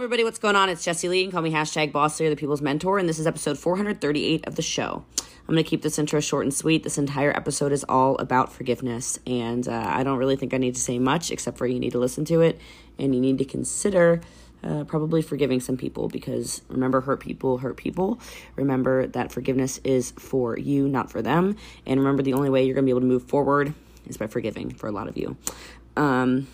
everybody. What's going on? It's Jessie Lee. and call me hashtag boss the people's mentor, and this is episode 438 of the show. I'm going to keep this intro short and sweet. This entire episode is all about forgiveness, and uh, I don't really think I need to say much except for you need to listen to it and you need to consider uh, probably forgiving some people because remember, hurt people hurt people. Remember that forgiveness is for you, not for them. And remember, the only way you're going to be able to move forward is by forgiving for a lot of you. Um,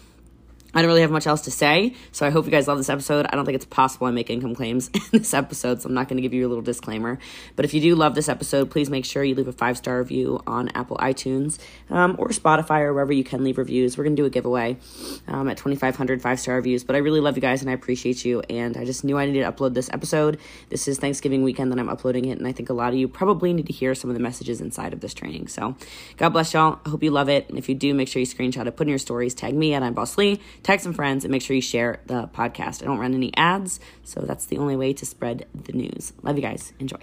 I don't really have much else to say, so I hope you guys love this episode. I don't think it's possible I make income claims in this episode, so I'm not going to give you a little disclaimer. But if you do love this episode, please make sure you leave a five star review on Apple iTunes um, or Spotify or wherever you can leave reviews. We're going to do a giveaway um, at 2,500 five star reviews. But I really love you guys and I appreciate you. And I just knew I needed to upload this episode. This is Thanksgiving weekend that I'm uploading it, and I think a lot of you probably need to hear some of the messages inside of this training. So God bless y'all. I hope you love it. And if you do, make sure you screenshot it, put in your stories, tag me at I'm Boss Lee tag some friends, and make sure you share the podcast. I don't run any ads, so that's the only way to spread the news. Love you guys. Enjoy.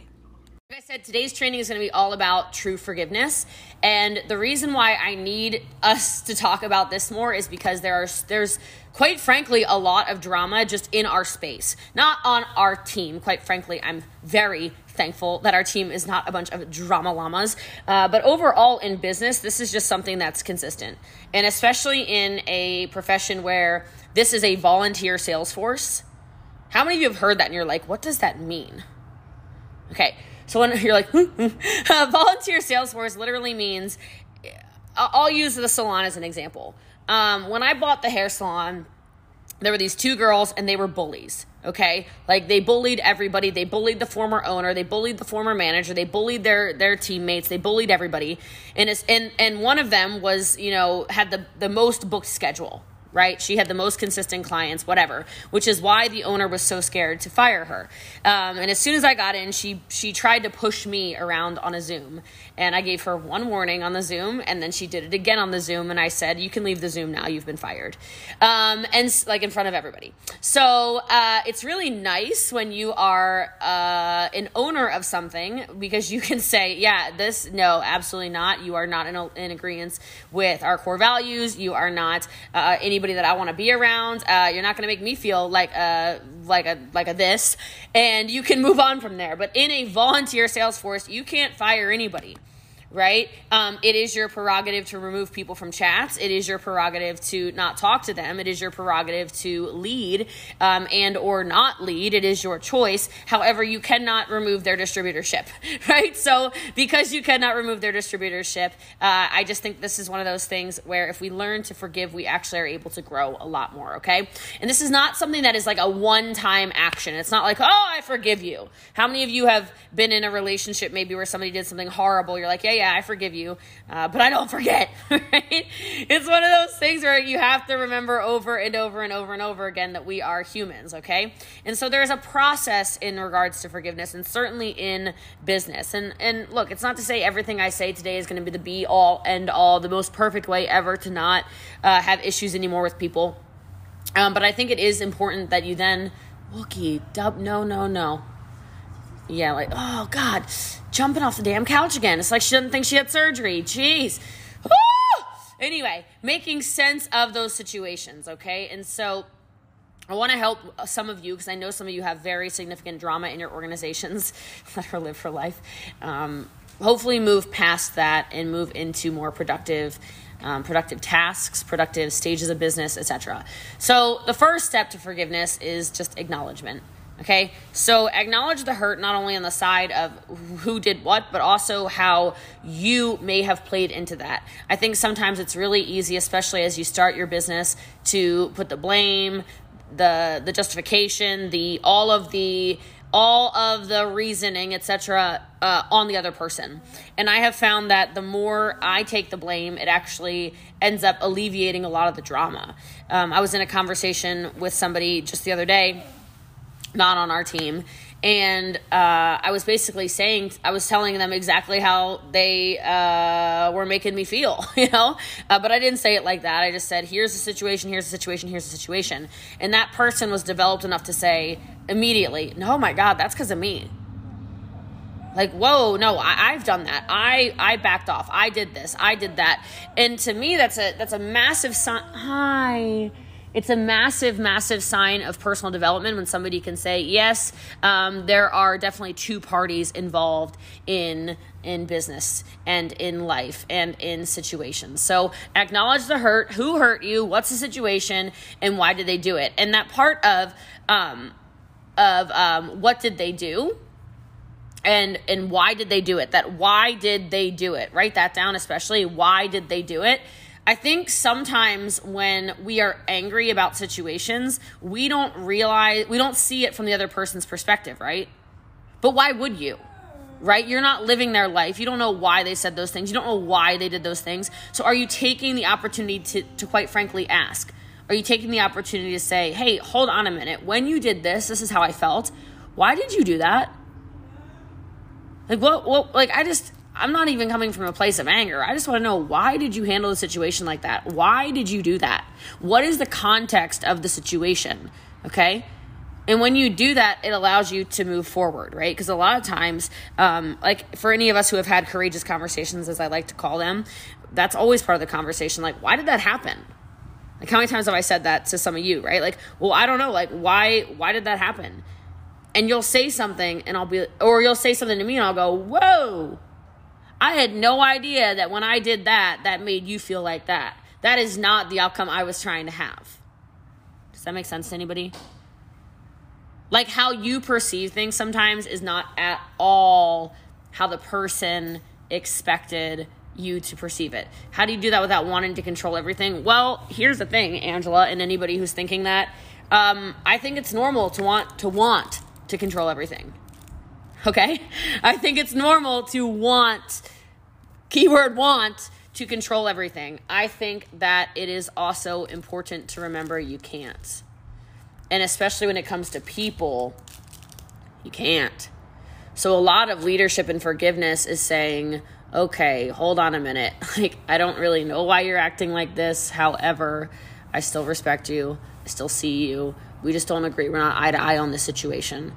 Like I said, today's training is going to be all about true forgiveness. And the reason why I need us to talk about this more is because there are there's quite frankly a lot of drama just in our space. Not on our team. Quite frankly, I'm very thankful that our team is not a bunch of drama llamas. Uh, but overall, in business, this is just something that's consistent. And especially in a profession where this is a volunteer sales force. How many of you have heard that and you're like, what does that mean? Okay, so when you're like, volunteer sales force literally means, I'll use the salon as an example. Um, when I bought the hair salon, there were these two girls and they were bullies okay? Like they bullied everybody. They bullied the former owner. They bullied the former manager. They bullied their their teammates. They bullied everybody. And it's and and one of them was you know had the the most booked schedule right? She had the most consistent clients, whatever, which is why the owner was so scared to fire her. Um, and as soon as I got in, she she tried to push me around on a Zoom, and I gave her one warning on the Zoom, and then she did it again on the Zoom, and I said, "You can leave the Zoom now. You've been fired," um, and like in front of everybody. So uh, it's really nice when you are uh, an owner of something because you can say, "Yeah, this no, absolutely not. You are not in, in agreement with our core values. You are not uh, anybody that I want to be around. Uh, you're not going to make me feel like a like a like a this, and you can move on from there. But in a volunteer sales force, you can't fire anybody right? Um, it is your prerogative to remove people from chats. It is your prerogative to not talk to them. It is your prerogative to lead um, and or not lead. It is your choice. However, you cannot remove their distributorship, right? So because you cannot remove their distributorship, uh, I just think this is one of those things where if we learn to forgive, we actually are able to grow a lot more, okay? And this is not something that is like a one-time action. It's not like, oh, I forgive you. How many of you have been in a relationship maybe where somebody did something horrible? You're like, yeah, yeah yeah, I forgive you, uh, but I don't forget, right? It's one of those things where you have to remember over and over and over and over again that we are humans, okay? And so there's a process in regards to forgiveness, and certainly in business. And and look, it's not to say everything I say today is going to be the be all end all, the most perfect way ever to not uh, have issues anymore with people. Um, but I think it is important that you then, Wookie, dub, no, no, no yeah, like, oh God, jumping off the damn couch again. It's like she doesn't think she had surgery. Jeez. Anyway, making sense of those situations, okay? And so I want to help some of you because I know some of you have very significant drama in your organizations. Let her live her life. Um, hopefully, move past that and move into more productive. Um, productive tasks, productive stages of business, etc. So, the first step to forgiveness is just acknowledgement. Okay, so acknowledge the hurt not only on the side of who did what, but also how you may have played into that. I think sometimes it's really easy, especially as you start your business, to put the blame, the the justification, the all of the all of the reasoning, etc., uh, on the other person. And I have found that the more I take the blame, it actually ends up alleviating a lot of the drama. Um, I was in a conversation with somebody just the other day not on our team. And uh, I was basically saying, I was telling them exactly how they uh, were making me feel, you know? Uh, but I didn't say it like that. I just said, here's the situation, here's the situation, here's the situation. And that person was developed enough to say immediately, no, my God, that's because of me. Like, whoa, no, I, have done that. I, I backed off. I did this. I did that. And to me, that's a that's a massive sign. Hi it's a massive, massive sign of personal development when somebody can say, yes, um, there are definitely two parties involved in in business and in life and in situations. So acknowledge the hurt, who hurt you, what's the situation, and why did they do it. And that part of um, of um, what did they do? And and why did they do it? That why did they do it? Write that down especially why did they do it I think sometimes when we are angry about situations, we don't realize, we don't see it from the other person's perspective, right? But why would you? Right? You're not living their life. You don't know why they said those things. You don't know why they did those things. So are you taking the opportunity to, to quite frankly ask? Are you taking the opportunity to say, hey, hold on a minute. When you did this, this is how I felt. Why did you do that? Like, what, what, like, I just, I'm not even coming from a place of anger. I just want to know why did you handle the situation like that? Why did you do that? What is the context of the situation? Okay? And when you do that, it allows you to move forward, right? Because a lot of times, um, like for any of us who have had courageous conversations, as I like to call them, that's always part of the conversation. Like, why did that happen? Like, how many times have I said that to some of you, right? Like, well, I don't know. Like, why? Why did that happen? And you'll say something, and I'll be, or you'll say something to me, and I'll go, "Whoa." I had no idea that when I did that, that made you feel like that. That is not the outcome I was trying to have. Does that make sense to anybody? Like how you perceive things sometimes is not at all how the person expected you to perceive it. How do you do that without wanting to control everything? Well, here's the thing, Angela, and anybody who's thinking that. Um, I think it's normal to want to want to control everything. Okay? I think it's normal to want keyword want to control everything. I think that it is also important to remember you can't. And especially when it comes to people, you can't. So a lot of leadership and forgiveness is saying, okay, hold on a minute. Like, I don't really know why you're acting like this. However, I still respect you. I still see you. We just don't agree. We're not eye to eye on this situation.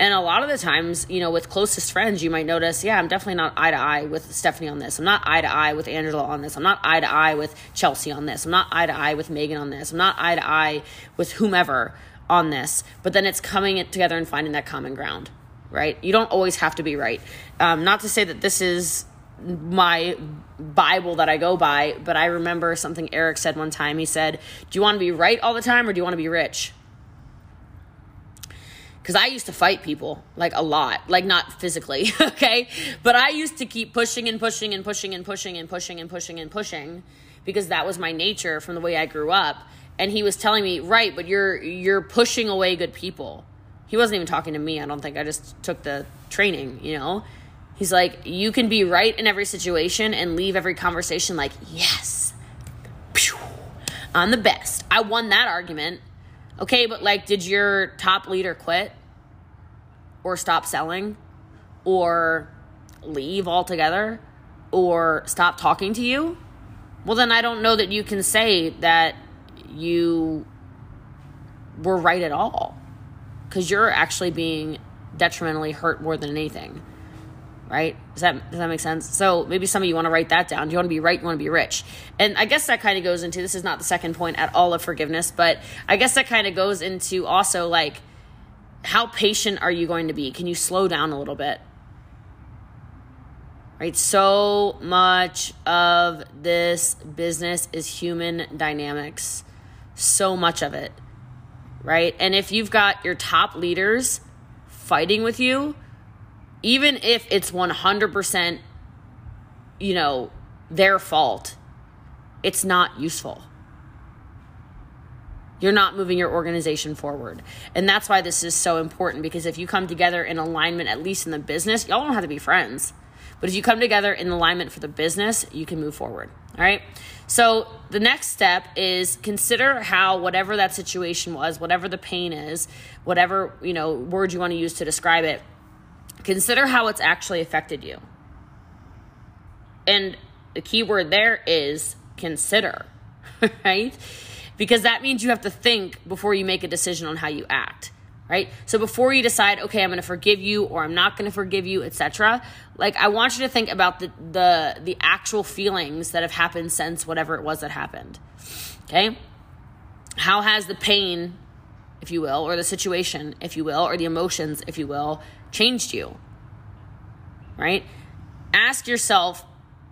And a lot of the times, you know, with closest friends, you might notice, yeah, I'm definitely not eye to eye with Stephanie on this. I'm not eye to eye with Angela on this. I'm not eye to eye with Chelsea on this. I'm not eye to eye with Megan on this. I'm not eye to eye with whomever on this. But then it's coming it together and finding that common ground, right? You don't always have to be right. Um, not to say that this is my Bible that I go by, but I remember something Eric said one time. He said, Do you want to be right all the time or do you want to be rich? Because I used to fight people like a lot, like not physically, okay? But I used to keep pushing and pushing and pushing and pushing and pushing and pushing and pushing because that was my nature from the way I grew up. And he was telling me, "Right, but you're you're pushing away good people." He wasn't even talking to me. I don't think I just took the training, you know. He's like, "You can be right in every situation and leave every conversation like, "Yes. I'm the best. I won that argument." Okay, but like, did your top leader quit? Or stop selling or leave altogether or stop talking to you, well, then I don't know that you can say that you were right at all because you're actually being detrimentally hurt more than anything. Right? Does that does that make sense? So maybe some of you want to write that down. Do you want to be right? You want to be rich? And I guess that kind of goes into this is not the second point at all of forgiveness, but I guess that kind of goes into also like how patient are you going to be? Can you slow down a little bit? Right? So much of this business is human dynamics. So much of it. Right? And if you've got your top leaders fighting with you, even if it's 100% you know, their fault, it's not useful you're not moving your organization forward. And that's why this is so important because if you come together in alignment, at least in the business, y'all don't have to be friends. But if you come together in alignment for the business, you can move forward. All right. So the next step is consider how whatever that situation was, whatever the pain is, whatever, you know, word you want to use to describe it, consider how it's actually affected you. And the key word there is consider, right? Because that means you have to think before you make a decision on how you act right so before you decide okay i'm going to forgive you or i'm not going to forgive you etc like i want you to think about the the the actual feelings that have happened since whatever it was that happened okay how has the pain, if you will, or the situation, if you will, or the emotions, if you will, changed you? Right? Ask yourself,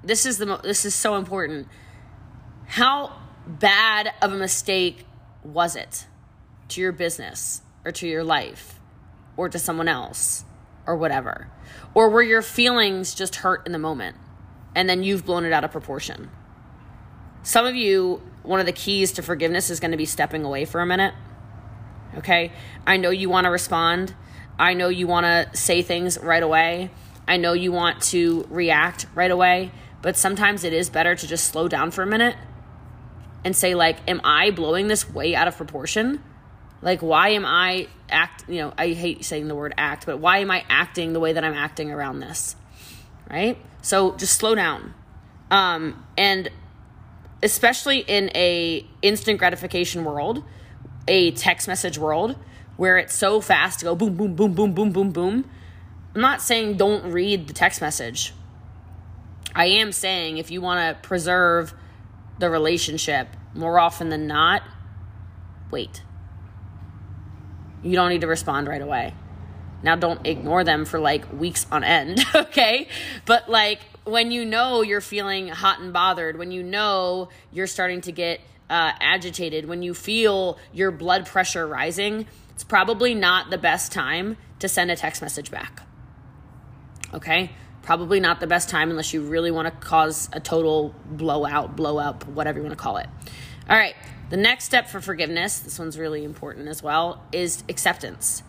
this is the mo- this is so important. How bad of a mistake was it to your business or to your life or to someone else or whatever? Or were your feelings just hurt in the moment and then you've blown it out of proportion? Some of you, one of the keys to forgiveness is going to be stepping away for a minute. Okay? I know you want to respond. I know you want to say things right away. I know you want to react right away, but sometimes it is better to just slow down for a minute and say like am i blowing this way out of proportion? Like why am i act you know i hate saying the word act but why am i acting the way that i'm acting around this? Right? So just slow down. Um, and especially in a instant gratification world a text message world where it's so fast to go boom boom boom boom boom boom boom i'm not saying don't read the text message. I am saying if you want to preserve the relationship more often than not, wait. You don't need to respond right away. Now, don't ignore them for like weeks on end, okay? But like when you know you're feeling hot and bothered, when you know you're starting to get uh, agitated, when you feel your blood pressure rising, it's probably not the best time to send a text message back. Okay? Probably not the best time unless you really want to cause a total blowout, blow up, whatever you want to call it. All right, the next step for forgiveness, this one's really important as well, is acceptance.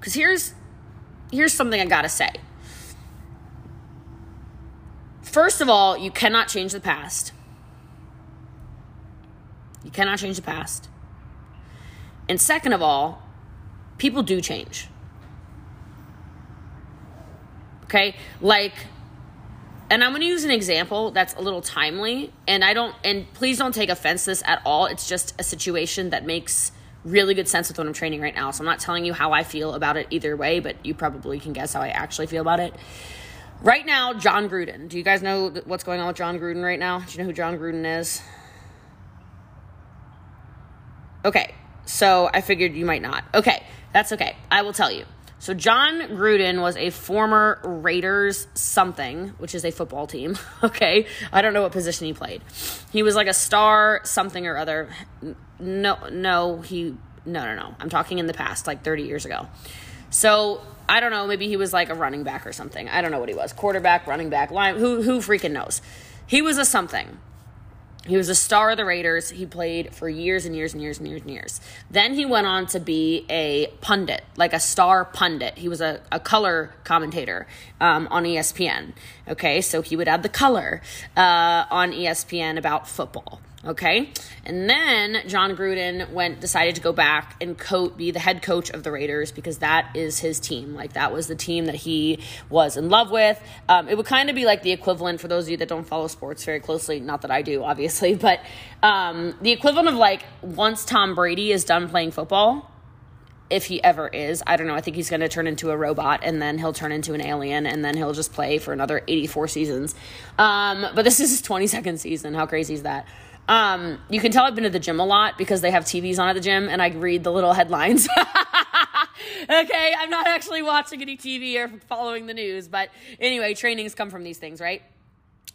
Cuz here's here's something I got to say. First of all, you cannot change the past. You cannot change the past. And second of all, people do change. Okay? Like and I'm going to use an example that's a little timely and I don't and please don't take offense this at all. It's just a situation that makes really good sense with what I'm training right now. So I'm not telling you how I feel about it either way, but you probably can guess how I actually feel about it. Right now, Jon Gruden. Do you guys know what's going on with Jon Gruden right now? Do you know who Jon Gruden is? Okay. So I figured you might not. Okay. That's okay. I will tell you. So Jon Gruden was a former Raiders something, which is a football team. Okay, I don't know what position he played. He was like a star something or other. No, no, he no, no, no. I'm talking in the past, like 30 years ago. So I don't know. Maybe he was like a running back or something. I don't know what he was. Quarterback, running back, line. Who who freaking knows? He was a something. He was a star of the Raiders. He played for years and years and years and years and years. Then he went on to be a pundit, like a star pundit. He was a, a color commentator um, on ESPN. Okay, so he would add the color uh, on ESPN about football. Okay. And then Jon Gruden went decided to go back and co- be the head coach of the Raiders because that is his team. Like that was the team that he was in love with. Um, it would kind of be like the equivalent for those of you that don't follow sports very closely. Not that I do, obviously, but um, the equivalent of like once Tom Brady is done playing football, if he ever is. I don't know. I think he's going to turn into a robot and then he'll turn into an alien and then he'll just play for another 84 seasons. Um, but this is his 22nd season. How crazy is that? Um, you can tell I've been to the gym a lot because they have TVs on at the gym and I read the little headlines. okay, I'm not actually watching any TV or following the news, but anyway, trainings come from these things, right?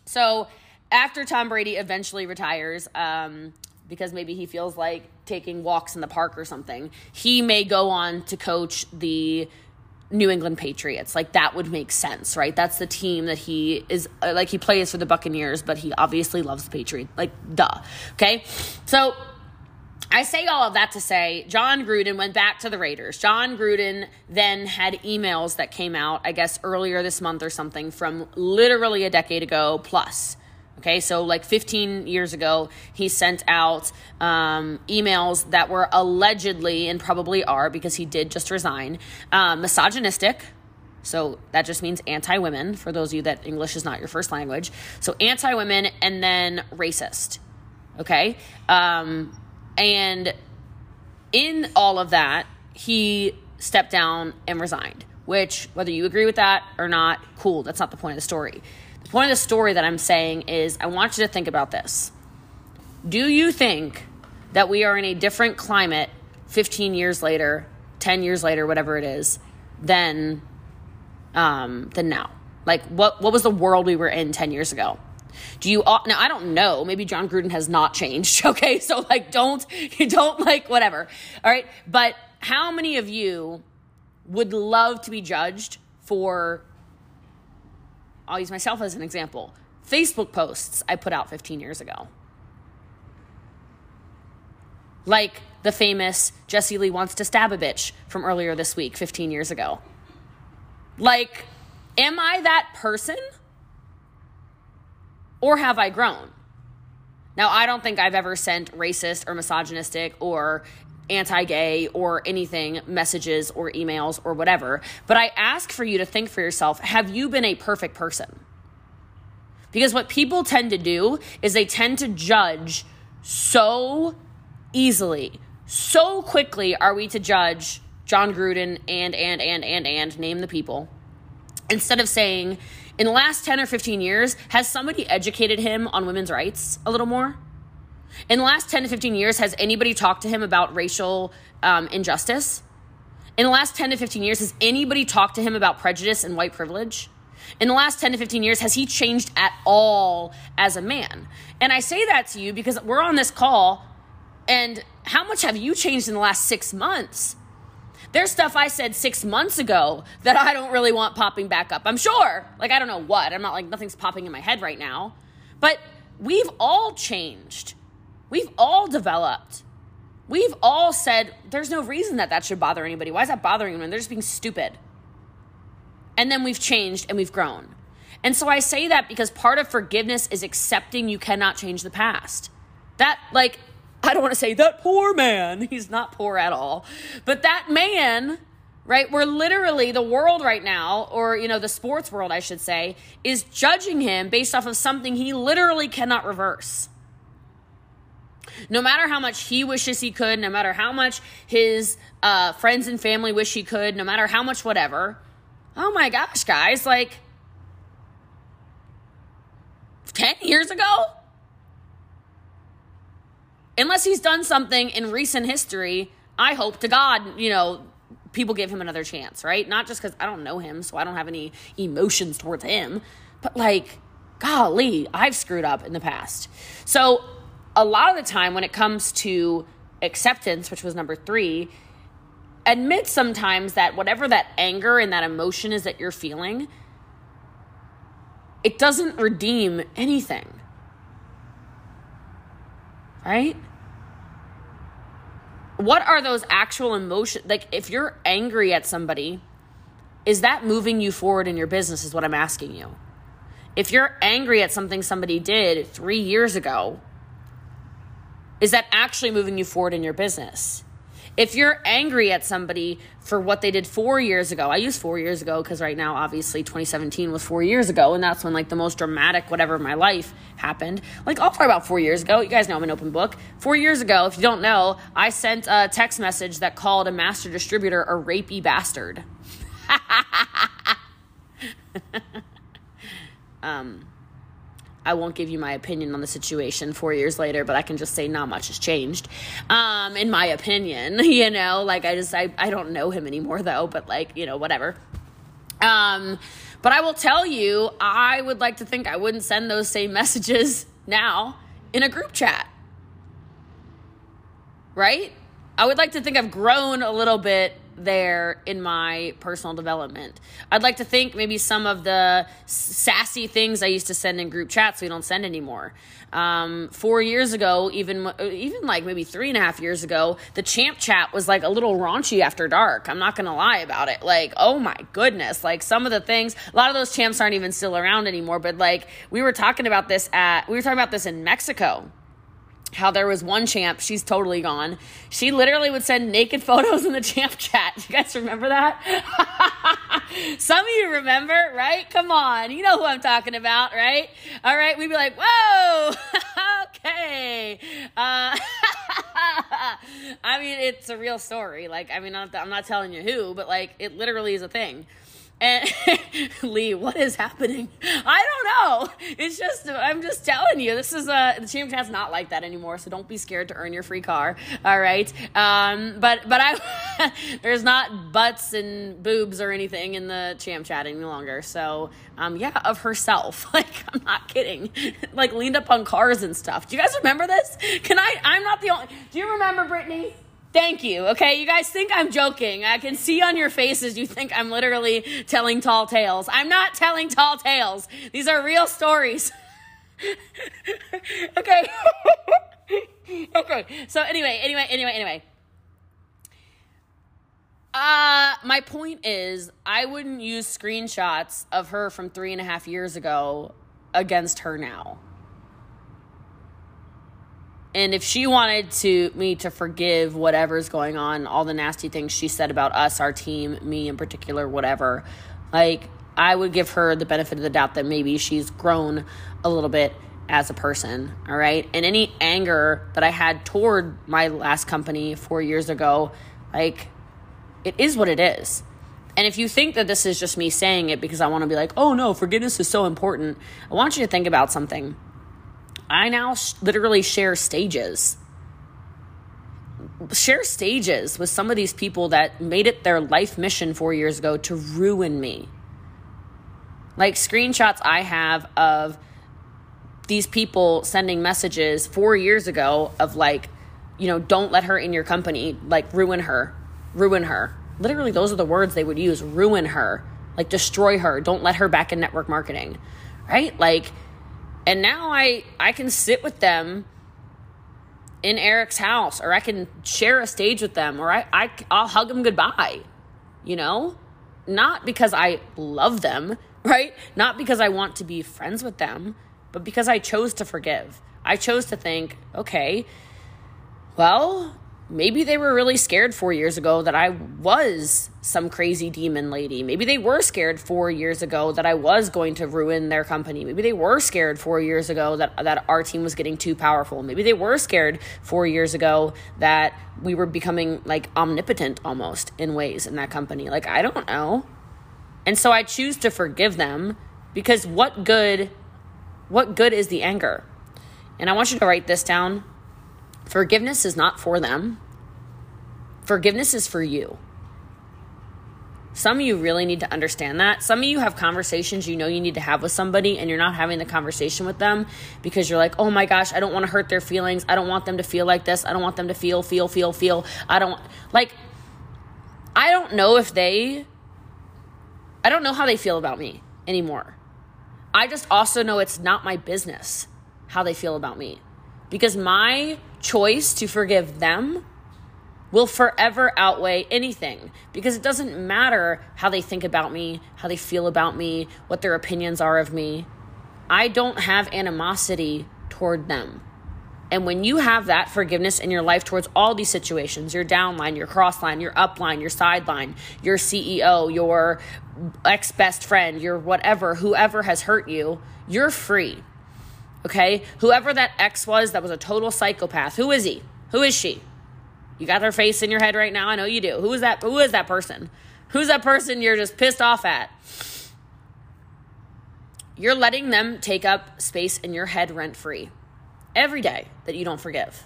So after Tom Brady eventually retires, um, because maybe he feels like taking walks in the park or something, he may go on to coach the New England Patriots. Like that would make sense, right? That's the team that he is uh, like he plays for the Buccaneers, but he obviously loves the Patriots. Like duh. Okay? So I say all of that to say Jon Gruden went back to the Raiders. Jon Gruden then had emails that came out, I guess earlier this month or something from literally a decade ago plus Okay, so like 15 years ago, he sent out um, emails that were allegedly, and probably are because he did just resign, um, misogynistic. So that just means anti women, for those of you that English is not your first language. So anti women and then racist. Okay? Um, and in all of that, he stepped down and resigned, which, whether you agree with that or not, cool. That's not the point of the story point of the story that I'm saying is I want you to think about this. Do you think that we are in a different climate 15 years later, 10 years later, whatever it is, than um, than now. Like what what was the world we were in 10 years ago? Do you all now I don't know, maybe Jon Gruden has not changed, okay? So like don't you don't like whatever. All right? But how many of you would love to be judged for I'll use myself as an example. Facebook posts I put out 15 years ago. Like the famous Jessie Lee wants to stab a bitch from earlier this week, 15 years ago. Like, am I that person? Or have I grown? Now, I don't think I've ever sent racist or misogynistic or anti gay or anything, messages or emails or whatever, but I ask for you to think for yourself have you been a perfect person? Because what people tend to do is they tend to judge so easily, so quickly are we to judge Jon Gruden and, and, and, and, and, name the people, instead of saying, in the last 10 or 15 years, has somebody educated him on women's rights a little more? In the last 10 to 15 years, has anybody talked to him about racial um, injustice? In the last 10 to 15 years, has anybody talked to him about prejudice and white privilege? In the last 10 to 15 years, has he changed at all as a man? And I say that to you because we're on this call, and how much have you changed in the last six months? There's stuff I said six months ago that I don't really want popping back up. I'm sure. Like, I don't know what. I'm not like, nothing's popping in my head right now. But we've all changed. We've all developed. We've all said, there's no reason that that should bother anybody. Why is that bothering them? They're just being stupid. And then we've changed and we've grown. And so I say that because part of forgiveness is accepting you cannot change the past. That, like, I don't want to say that poor man. He's not poor at all. But that man, right? We're literally the world right now, or, you know, the sports world, I should say, is judging him based off of something he literally cannot reverse. No matter how much he wishes he could, no matter how much his uh, friends and family wish he could, no matter how much whatever. Oh my gosh, guys, like 10 years ago? unless he's done something in recent history, I hope to God, you know, people give him another chance, right? Not just because I don't know him, so I don't have any emotions towards him, but like, golly, I've screwed up in the past. So, a lot of the time when it comes to acceptance, which was number three, admit sometimes that whatever that anger and that emotion is that you're feeling, it doesn't redeem anything right? What are those actual emotions? Like, if you're angry at somebody, is that moving you forward in your business? Is what I'm asking you. If you're angry at something somebody did three years ago, is that actually moving you forward in your business? If you're angry at somebody for what they did four years ago, I use four years ago because right now, obviously, 2017 was four years ago, and that's when like the most dramatic whatever of my life happened. Like, I'll talk about four years ago. You guys know I'm an open book. Four years ago, if you don't know, I sent a text message that called a master distributor a rapey bastard. um, I won't give you my opinion on the situation four years later, but I can just say not much has changed. Um, in my opinion, you know, like I just, I, I don't know him anymore though, but like, you know, whatever. Um, but I will tell you, I would like to think I wouldn't send those same messages now in a group chat. Right? I would like to think I've grown a little bit there in my personal development. I'd like to think maybe some of the sassy things I used to send in group chats we don't send anymore. Um, four years ago, even even like maybe three and a half years ago, the champ chat was like a little raunchy after dark. I'm not gonna lie about it. Like, oh my goodness, like some of the things, a lot of those champs aren't even still around anymore. But like we were talking about this at, we were talking about this in Mexico how there was one champ, she's totally gone. She literally would send naked photos in the champ chat. You guys remember that? Some of you remember, right? Come on. You know who I'm talking about, right? All right. We'd be like, whoa, okay. Uh, I mean, it's a real story. Like, I mean, I'm not telling you who, but like, it literally is a thing. And Lee, what is happening? I don't know. It's just I'm just telling you. This is uh the Champ Chat's not like that anymore. So don't be scared to earn your free car. All right. Um, but but I there's not butts and boobs or anything in the Champ Chat any longer. So um, yeah, of herself. Like I'm not kidding. like leaned up on cars and stuff. Do you guys remember this? Can I? I'm not the only. Do you remember Brittany? Thank you. Okay, you guys think I'm joking. I can see on your faces you think I'm literally telling tall tales. I'm not telling tall tales. These are real stories. okay. okay. So anyway, anyway, anyway, anyway. Uh, my point is, I wouldn't use screenshots of her from three and a half years ago against her now. And if she wanted to me to forgive whatever's going on, all the nasty things she said about us, our team, me in particular, whatever, like I would give her the benefit of the doubt that maybe she's grown a little bit as a person, all right? And any anger that I had toward my last company 4 years ago, like it is what it is. And if you think that this is just me saying it because I want to be like, "Oh no, forgiveness is so important." I want you to think about something I now sh- literally share stages. Share stages with some of these people that made it their life mission four years ago to ruin me. Like screenshots I have of these people sending messages four years ago of like, you know, don't let her in your company, like ruin her, ruin her. Literally, those are the words they would use ruin her, like destroy her, don't let her back in network marketing, right? Like, and now I I can sit with them in Eric's house or I can share a stage with them or I, I I'll hug them goodbye. You know? Not because I love them, right? Not because I want to be friends with them, but because I chose to forgive. I chose to think, okay, well, maybe they were really scared four years ago that I was some crazy demon lady. Maybe they were scared four years ago that I was going to ruin their company. Maybe they were scared four years ago that, that our team was getting too powerful. Maybe they were scared four years ago that we were becoming like omnipotent almost in ways in that company. Like, I don't know. And so I choose to forgive them because what good what good is the anger? And I want you to write this down Forgiveness is not for them, forgiveness is for you. Some of you really need to understand that. Some of you have conversations you know you need to have with somebody and you're not having the conversation with them because you're like, oh my gosh, I don't want to hurt their feelings. I don't want them to feel like this. I don't want them to feel, feel, feel, feel. I don't, like, I don't know if they, I don't know how they feel about me anymore. I just also know it's not my business how they feel about me because my choice to forgive them will forever outweigh anything because it doesn't matter how they think about me, how they feel about me, what their opinions are of me. I don't have animosity toward them. And when you have that forgiveness in your life towards all these situations, your downline, your crossline, your upline, your sideline, your CEO, your ex best friend, your whatever, whoever has hurt you, you're free. Okay? Whoever that ex was that was a total psychopath, who is he? Who is she? You got their face in your head right now? I know you do. Who is that? Who is that person? Who's that person you're just pissed off at? You're letting them take up space in your head rent free every day that you don't forgive.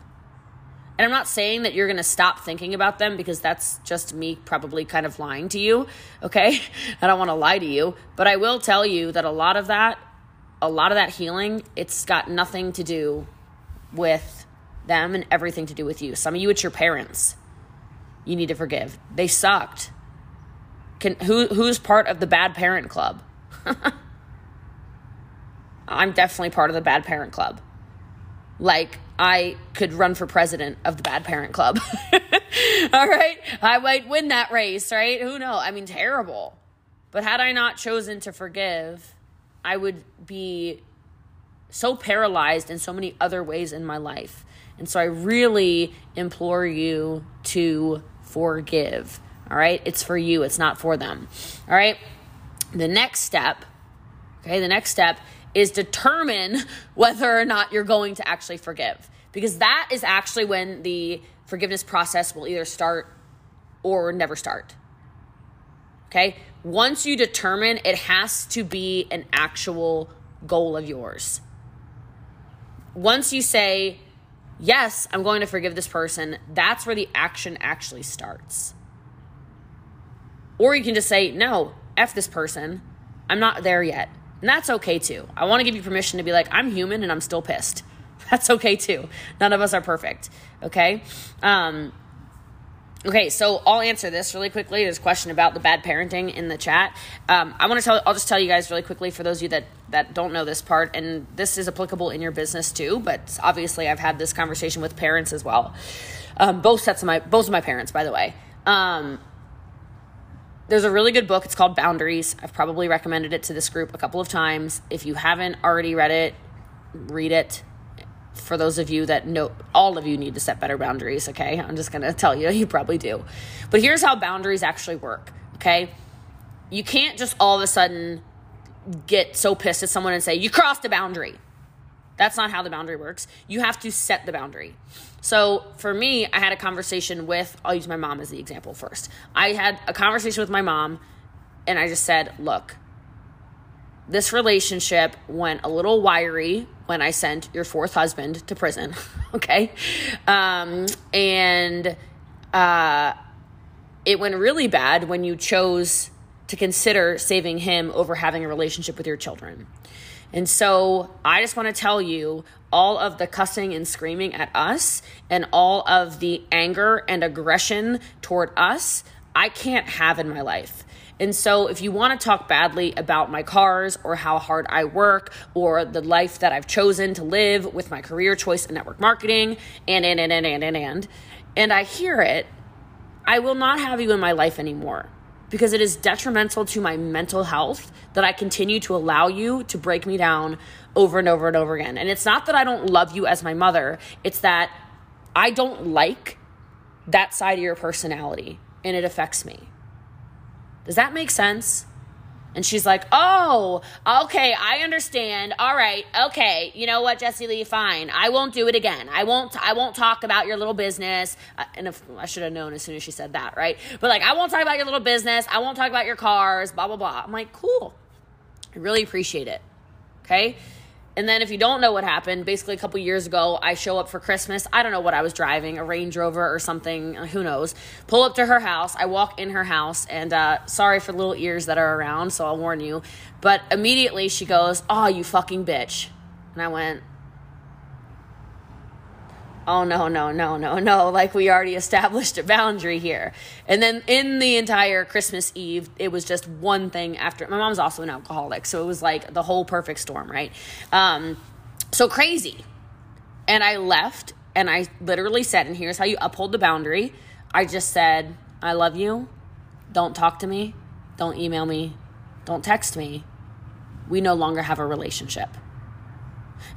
And I'm not saying that you're going to stop thinking about them because that's just me probably kind of lying to you, okay? I don't want to lie to you, but I will tell you that a lot of that a lot of that healing, it's got nothing to do with them and everything to do with you. Some of you, it's your parents. You need to forgive. They sucked. Can who who's part of the bad parent club? I'm definitely part of the bad parent club. Like I could run for president of the bad parent club. All right? I might win that race, right? Who knows? I mean terrible. But had I not chosen to forgive, I would be so paralyzed in so many other ways in my life. And so I really implore you to forgive. All right? It's for you, it's not for them. All right? The next step, okay, the next step is determine whether or not you're going to actually forgive. Because that is actually when the forgiveness process will either start or never start. Okay? Once you determine it has to be an actual goal of yours. Once you say, yes, I'm going to forgive this person, that's where the action actually starts. Or you can just say, no, F this person. I'm not there yet. And that's okay too. I want to give you permission to be like, I'm human and I'm still pissed. That's okay too. None of us are perfect. Okay. Um, Okay, so I'll answer this really quickly. There's a question about the bad parenting in the chat. Um, I want to tell. I'll just tell you guys really quickly for those of you that that don't know this part, and this is applicable in your business too. But obviously, I've had this conversation with parents as well. Um, both sets of my both of my parents, by the way. Um, there's a really good book. It's called Boundaries. I've probably recommended it to this group a couple of times. If you haven't already read it, read it for those of you that know all of you need to set better boundaries okay? I'm just to tell you you probably do. But here's how boundaries actually work okay? You can't just all of a sudden get so pissed at someone and say you crossed a boundary. That's not how the boundary works. You have to set the boundary. So for me i had a conversation with i'll use my mom as the example first. I had a conversation with my mom and i just said look this relationship went a little wiry when I sent your fourth husband to prison. okay. Um, and uh, it went really bad when you chose to consider saving him over having a relationship with your children. And so I just want to tell you all of the cussing and screaming at us and all of the anger and aggression toward us, I can't have in my life. And so, if you want to talk badly about my cars or how hard I work or the life that I've chosen to live with my career choice in network marketing, and, and, and, and, and, and, and, and I hear it, I will not have you in my life anymore because it is detrimental to my mental health that I continue to allow you to break me down over and over and over again. And it's not that I don't love you as my mother, it's that I don't like that side of your personality and it affects me. Does that make sense? And she's like, Oh, okay, I understand. All right, okay. You know what, Jessie Lee? Fine. I won't do it again. I won't. I won't talk about your little business. Uh, and if, I should have known as soon as she said that, right? But like, I won't talk about your little business. I won't talk about your cars. Blah blah blah. I'm like, cool. I really appreciate it. Okay. And then if you don't know what happened, basically a couple years ago, I show up for Christmas. I don't know what I was driving, a Range Rover or something, who knows. Pull up to her house. I walk in her house, and uh, sorry for little ears that are around, so I'll warn you. But immediately she goes, Oh, you fucking bitch. And I went, oh no no no no no. Like we already established a boundary here. And then in the entire christmas eve it was just one thing after my mom's also an alcoholic so it was like the whole perfect storm right? Um, so crazy. And i left and i literally said and here's how you uphold the boundary. I just said i love you. Don't talk to me. Don't email me. Don't text me. We no longer have a relationship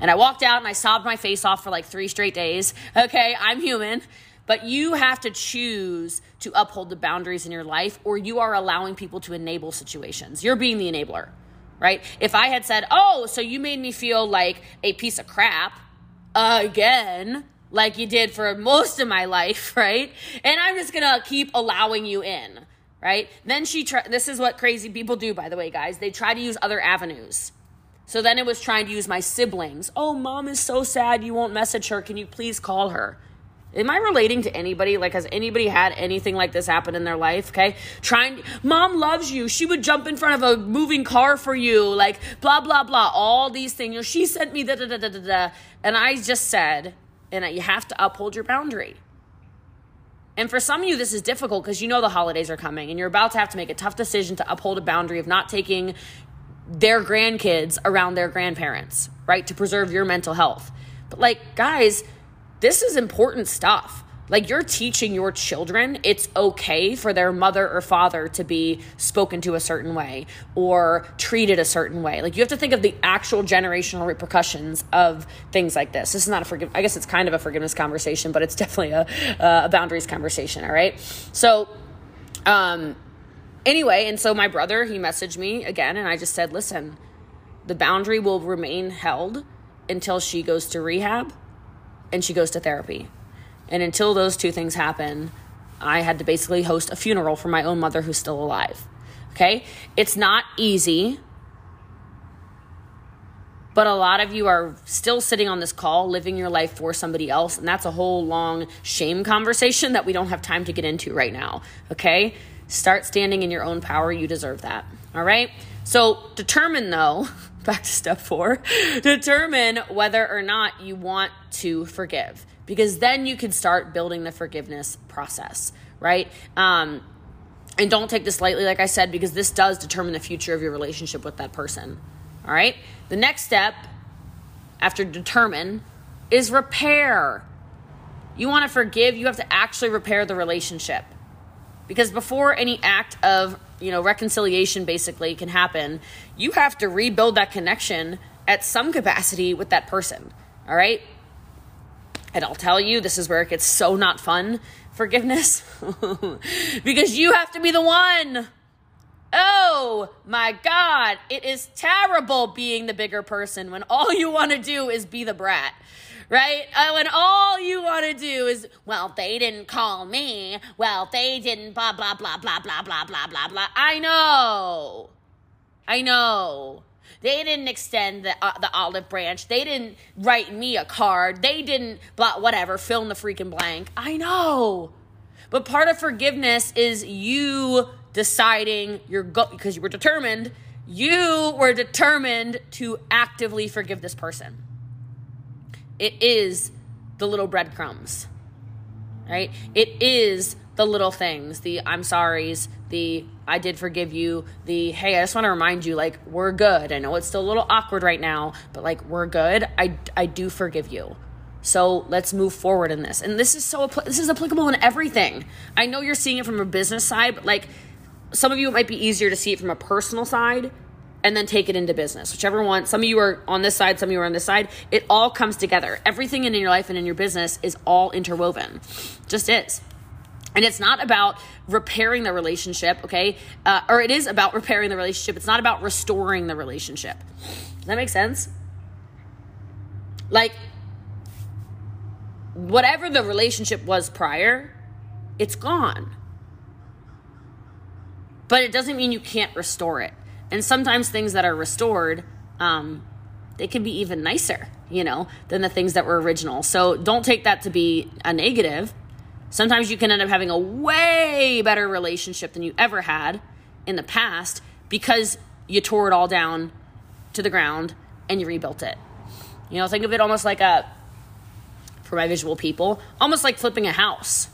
and I walked out and I sobbed my face off for like three straight days. Okay, I'm human. But you have to choose to uphold the boundaries in your life, or you are allowing people to enable situations. You're being the enabler, right? If I had said, Oh, so you made me feel like a piece of crap again, like you did for most of my life, right? And I'm just gonna keep allowing you in, right? Then she, tr- this is what crazy people do, by the way, guys. They try to use other avenues so then it was trying to use my siblings. Oh, mom is so sad you won't message her. Can you please call her? Am I relating to anybody? Like, has anybody had anything like this happen in their life? Okay. Trying, mom loves you. She would jump in front of a moving car for you. Like, blah, blah, blah. All these things. You know, she sent me da, da, da, da, da, da. And I just said, and you have to uphold your boundary. And for some of you, this is difficult because you know the holidays are coming and you're about to have to make a tough decision to uphold a boundary of not taking their grandkids around their grandparents, right? To preserve your mental health. But like, guys, this is important stuff. Like, you're teaching your children it's okay for their mother or father to be spoken to a certain way or treated a certain way. Like, you have to think of the actual generational repercussions of things like this. This is not a forgive. I guess it's kind of a forgiveness conversation, but it's definitely a, a boundaries conversation. All right. So, um, Anyway, and so my brother, he messaged me again, and I just said, listen, the boundary will remain held until she goes to rehab and she goes to therapy. And until those two things happen, I had to basically host a funeral for my own mother who's still alive. Okay? It's not easy. But a lot of you are still sitting on this call, living your life for somebody else. And that's a whole long shame conversation that we don't have time to get into right now. Okay? Start standing in your own power. You deserve that. All right? So determine, though, back to step four, determine whether or not you want to forgive. Because then you can start building the forgiveness process, right? Um, and don't take this lightly, like I said, because this does determine the future of your relationship with that person. All right? The next step after determine is repair. You want to forgive, you have to actually repair the relationship. Because before any act of, you know, reconciliation basically can happen, you have to rebuild that connection at some capacity with that person. All right? And I'll tell you, this is where it gets so not fun forgiveness because you have to be the one Oh my God, it is terrible being the bigger person when all you want to do is be the brat, right? Uh, when all you want to do is, well, they didn't call me. Well, they didn't, blah, blah, blah, blah, blah, blah, blah, blah, blah. I know. I know. They didn't extend the, uh, the olive branch. They didn't write me a card. They didn't, blah, whatever, fill in the freaking blank. I know. But part of forgiveness is you deciding you're go because you were determined, you were determined to actively forgive this person. It is the little breadcrumbs, right? It is the little things, the I'm sorry's, the I did forgive you, the hey, I just want to remind you, like, we're good. I know it's still a little awkward right now, but like, we're good. I, I do forgive you. So let's move forward in this. And this is so, this is applicable in everything. I know you're seeing it from a business side, but like, some of you it might be easier to see it from a personal side and then take it into business. Whichever one, some of you are on this side, some of you are on this side. It all comes together. Everything in your life and in your business is all interwoven. Just is. And it's not about repairing the relationship, okay? Uh, or it is about repairing the relationship. It's not about restoring the relationship. Does that make sense? Like, whatever the relationship was prior, it's gone but it doesn't mean you can't restore it. And sometimes things that are restored, um, they can be even nicer, you know, than the things that were original. So don't take that to be a negative. Sometimes you can end up having a way better relationship than you ever had in the past because you tore it all down to the ground and you rebuilt it. You know, think of it almost like a, for my visual people, almost like flipping a house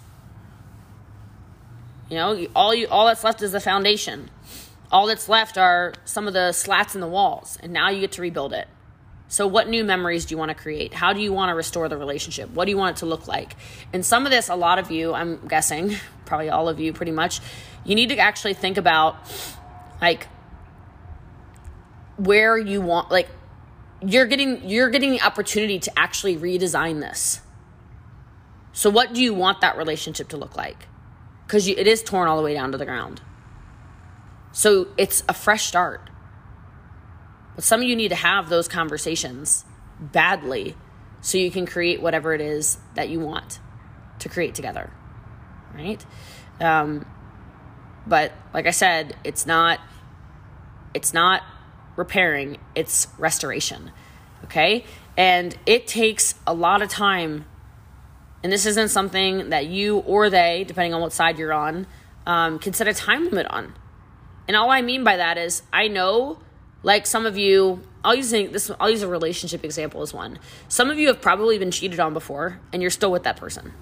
you know, all you all that's left is the foundation. All that's left are some of the slats in the walls, and now you get to rebuild it. So, what new memories do you want to create? How do you want to restore the relationship? What do you want it to look like? And some of this, a lot of you, I'm guessing, probably all of you pretty much, you need to actually think about like where you want, like, you're getting you're getting the opportunity to actually redesign this. So what do you want that relationship to look like? because it is torn all the way down to the ground. So it's a fresh start. But some of you need to have those conversations badly so you can create whatever it is that you want to create together. Right? Um, but like I said, it's not it's not repairing, it's restoration. Okay? And it takes a lot of time and this isn't something that you or they, depending on what side you're on, um, can set a time limit on. And all I mean by that is, I know, like some of you, I'll use this. I'll use a relationship example as one. Some of you have probably been cheated on before, and you're still with that person,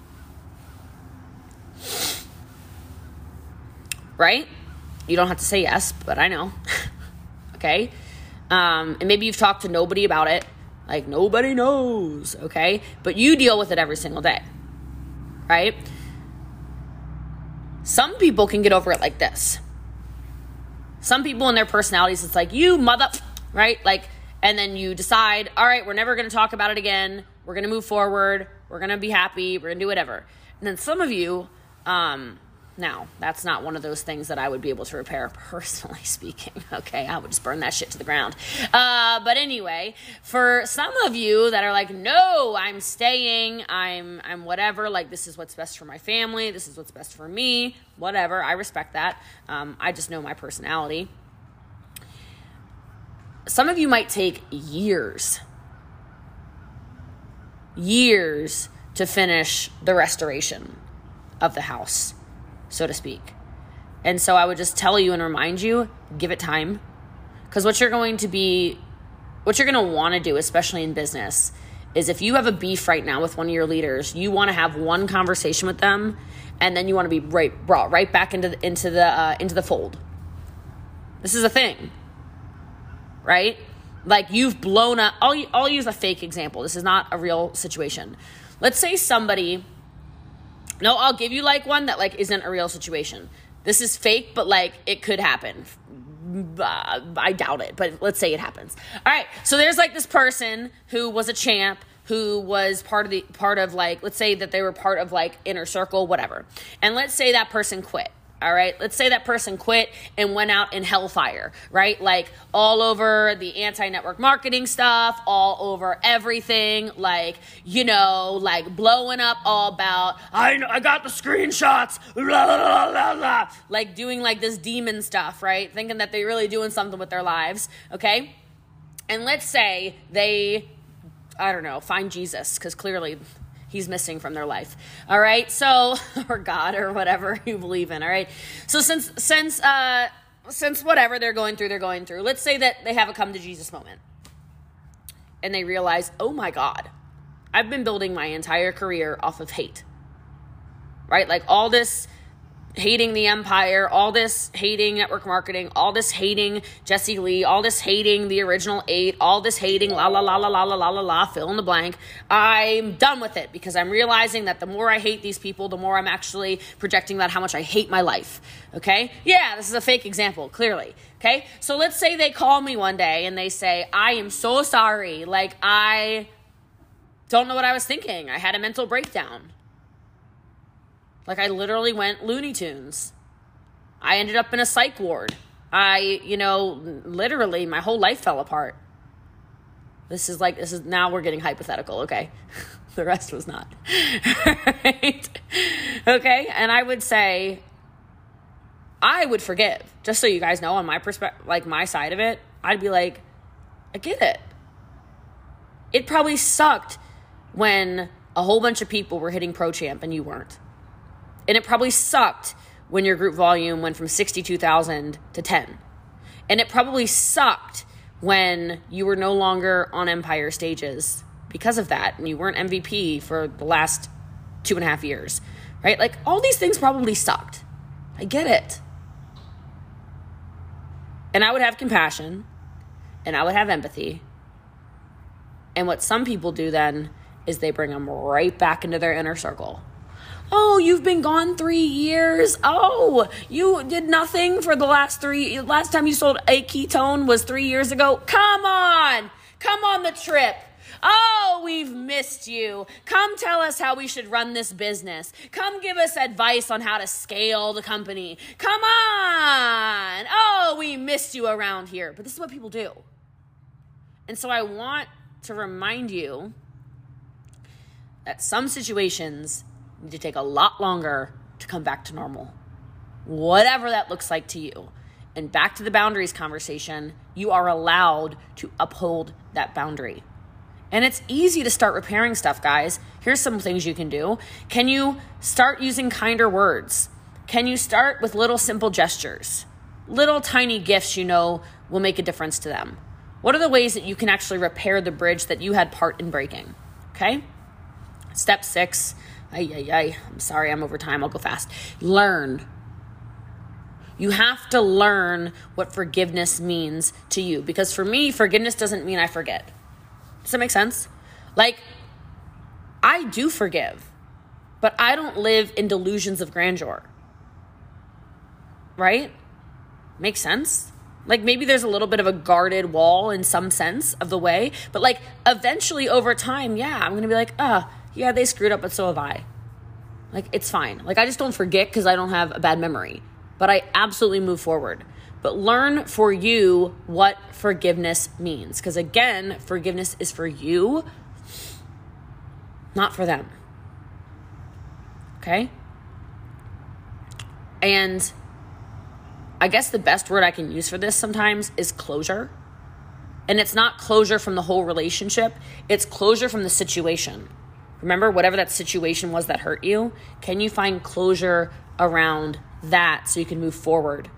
right? You don't have to say yes, but I know. okay, um, and maybe you've talked to nobody about it. Like nobody knows, okay? But you deal with it every single day right? Some people can get over it like this. Some people in their personalities, it's like, you mother, right? Like, and then you decide, all right, we're never going to talk about it again. We're going to move forward. We're going to be happy. We're going to do whatever. And then some of you, um, Now, that's not one of those things that I would be able to repair, personally speaking. Okay, I would just burn that shit to the ground. Uh, but anyway, for some of you that are like, no, I'm staying, I'm, I'm whatever, like this is what's best for my family, this is what's best for me, whatever, I respect that. Um, I just know my personality. Some of you might take years, years to finish the restoration of the house so to speak. And so I would just tell you and remind you give it time. Because what you're going to be, what you're going to want to do, especially in business, is if you have a beef right now with one of your leaders, you want to have one conversation with them, and then you want to be right brought right back into the, into the uh, into the fold. This is a thing, right? Like you've blown up. I'll I'll use a fake example. This is not a real situation. Let's say somebody no, I'll give you like one that like isn't a real situation. This is fake, but like it could happen. Uh, I doubt it, but let's say it happens. All right, so there's like this person who was a champ who was part of the part of like let's say that they were part of like inner circle whatever. And let's say that person quit all right? Let's say that person quit and went out in hellfire right? Like all over the anti-network marketing stuff all over everything like you know like blowing up all about i i got the screenshots blah, blah, blah, blah, like doing like this demon stuff right? Thinking that they're really doing something with their lives okay? And let's say they i don't know find jesus because clearly he's missing from their life. All right. So, or God or whatever you believe in. All right. So since, since, uh, since whatever they're going through, they're going through, let's say that they have a come to Jesus moment and they realize, oh my God, I've been building my entire career off of hate. Right? Like all this hating the empire, all this hating network marketing, all this hating Jessie Lee, all this hating the original eight, all this hating la la la la la la la la la, fill in the blank. I'm done with it because I'm realizing that the more I hate these people, the more I'm actually projecting about how much I hate my life. Okay? Yeah, this is a fake example, clearly. Okay? So let's say they call me one day and they say, I am so sorry. Like, I don't know what I was thinking. I had a mental breakdown. Like I literally went Looney Tunes. I ended up in a psych ward. I, you know, literally my whole life fell apart. This is like this is now we're getting hypothetical, okay? the rest was not. right? Okay? And I would say I would forgive. Just so you guys know on my perspective, like my side of it, I'd be like I get it. It probably sucked when a whole bunch of people were hitting pro champ and you weren't. And it probably sucked when your group volume went from 62,000 to 10. And it probably sucked when you were no longer on Empire stages because of that and you weren't MVP for the last two and a half years, right? Like all these things probably sucked. I get it. And I would have compassion and I would have empathy. And what some people do then is they bring them right back into their inner circle Oh, you've been gone three years. Oh, you did nothing for the last three. Last time you sold a ketone was three years ago. Come on. Come on the trip. Oh, we've missed you. Come tell us how we should run this business. Come give us advice on how to scale the company. Come on. Oh, we missed you around here. But this is what people do. And so I want to remind you that some situations need to take a lot longer to come back to normal. Whatever that looks like to you. And back to the boundaries conversation, you are allowed to uphold that boundary. And it's easy to start repairing stuff, guys. Here's some things you can do. Can you start using kinder words? Can you start with little simple gestures? Little tiny gifts you know will make a difference to them. What are the ways that you can actually repair the bridge that you had part in breaking? Okay? Step six Ay, ay, ay. I'm sorry, I'm over time. I'll go fast. Learn. You have to learn what forgiveness means to you. Because for me, forgiveness doesn't mean I forget. Does that make sense? Like, I do forgive, but I don't live in delusions of grandeur. Right? Makes sense? Like maybe there's a little bit of a guarded wall in some sense of the way, but like eventually over time, yeah, I'm gonna be like, ah, oh, yeah, they screwed up, but so have I. Like, it's fine. Like, I just don't forget because I don't have a bad memory, but I absolutely move forward. But learn for you what forgiveness means. Because again, forgiveness is for you, not for them. Okay? And I guess the best word I can use for this sometimes is closure. And it's not closure from the whole relationship, it's closure from the situation. Remember, whatever that situation was that hurt you, can you find closure around that so you can move forward?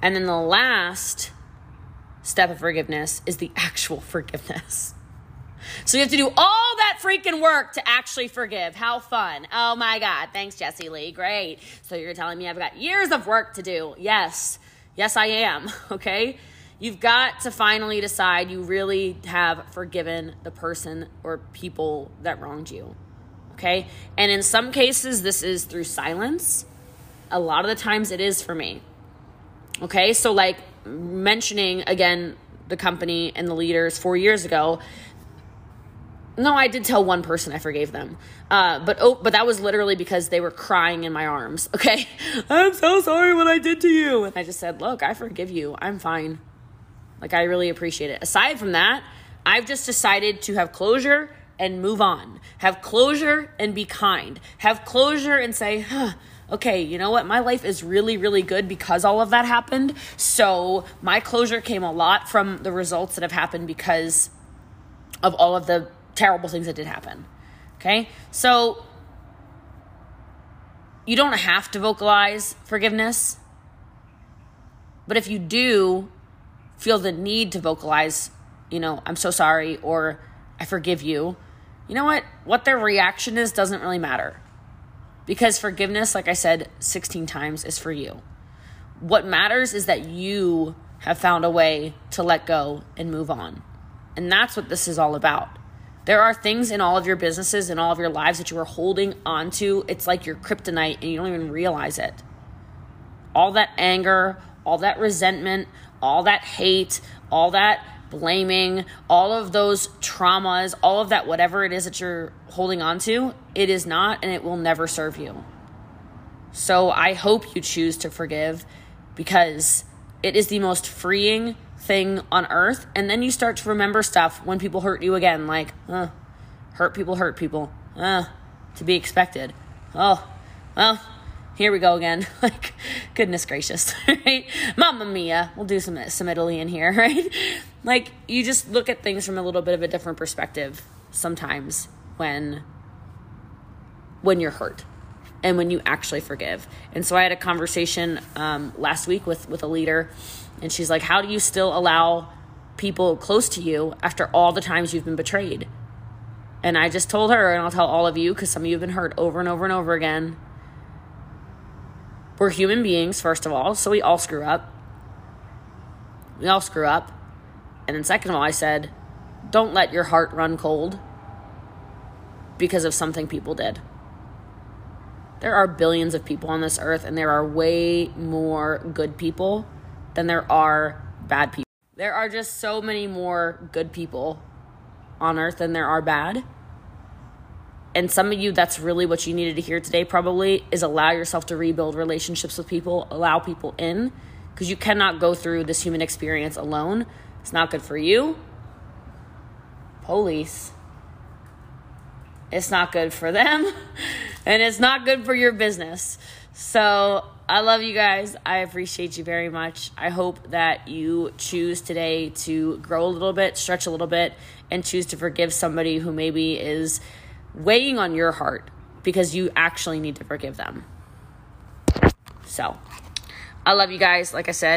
And then the last step of forgiveness is the actual forgiveness. So you have to do all that freaking work to actually forgive. How fun. Oh my God. Thanks, Jessie Lee. Great. So you're telling me I've got years of work to do. Yes. Yes, I am. Okay. You've got to finally decide you really have forgiven the person or people that wronged you. Okay? And in some cases, this is through silence. A lot of the times, it is for me. Okay? So, like mentioning again the company and the leaders four years ago. No, I did tell one person I forgave them, uh, but oh, but that was literally because they were crying in my arms. Okay, I'm so sorry what I did to you, and I just said, "Look, I forgive you. I'm fine. Like, I really appreciate it. Aside from that, I've just decided to have closure and move on. Have closure and be kind. Have closure and say, huh, okay, you know what? My life is really, really good because all of that happened. So my closure came a lot from the results that have happened because of all of the terrible things that did happen. Okay? So you don't have to vocalize forgiveness. But if you do, feel the need to vocalize, you know, I'm so sorry or I forgive you, you know what? What their reaction is doesn't really matter. Because forgiveness, like I said 16 times, is for you. What matters is that you have found a way to let go and move on. And that's what this is all about. There are things in all of your businesses and all of your lives that you are holding onto. It's like your kryptonite and you don't even realize it. All that anger, all that resentment, all that hate, all that blaming, all of those traumas, all of that, whatever it is that you're holding on to, it is not and it will never serve you. So I hope you choose to forgive because it is the most freeing thing on earth. And then you start to remember stuff when people hurt you again, like, uh, hurt people hurt people. Uh, to be expected. Oh, well, here we go again. like, goodness gracious, right? Mamma mia. We'll do some some Italian here, right? Like, you just look at things from a little bit of a different perspective sometimes when when you're hurt and when you actually forgive. And so I had a conversation um, last week with with a leader, and she's like, "How do you still allow people close to you after all the times you've been betrayed?" And I just told her, and I'll tell all of you because some of you have been hurt over and over and over again we're human beings, first of all, so we all screw up. We all screw up. And then, second of all, I said, don't let your heart run cold because of something people did. There are billions of people on this earth, and there are way more good people than there are bad people. There are just so many more good people on earth than there are bad and some of you that's really what you needed to hear today probably is allow yourself to rebuild relationships with people allow people in because you cannot go through this human experience alone it's not good for you police it's not good for them and it's not good for your business so I love you guys. I appreciate you very much. I hope that you choose today to grow a little bit, stretch a little bit, and choose to forgive somebody who maybe is weighing on your heart because you actually need to forgive them. So, I love you guys. Like I said,